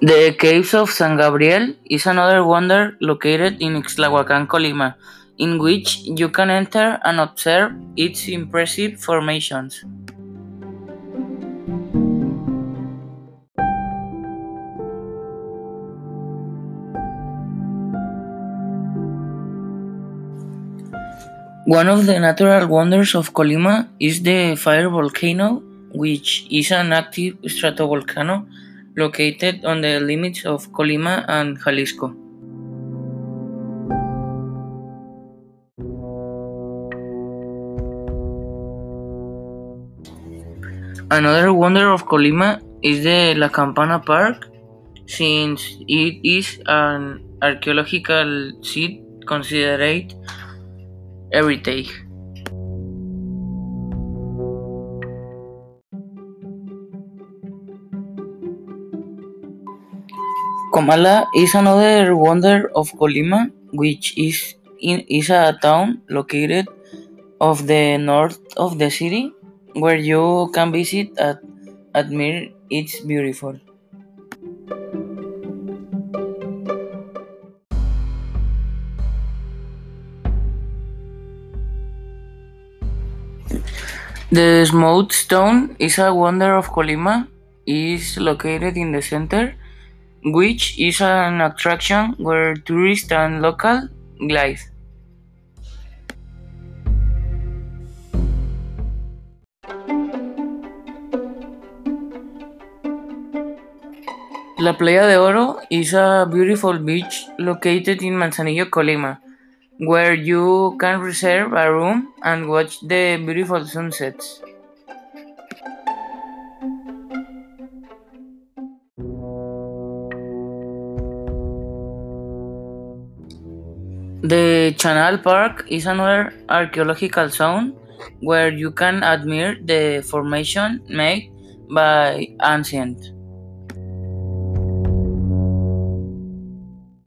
The Caves of San Gabriel is another wonder located in Ixtlahuacan, Colima, in which you can enter and observe its impressive formations. One of the natural wonders of Colima is the fire volcano, which is an active stratovolcano located on the limits of Colima and Jalisco. Another wonder of Colima is the La Campana Park, since it is an archaeological site considered heritage. Comala is another wonder of Colima, which is in, is a town located of the north of the city, where you can visit and admire its beautiful. The Smooth Stone is a wonder of Colima. Is located in the center, which is an attraction where tourists and local glide. La Playa de Oro is a beautiful beach located in Manzanillo, Colima, where you can reserve a room and watch the beautiful sunsets. The Chanal Park is another archaeological zone where you can admire the formation made by ancient.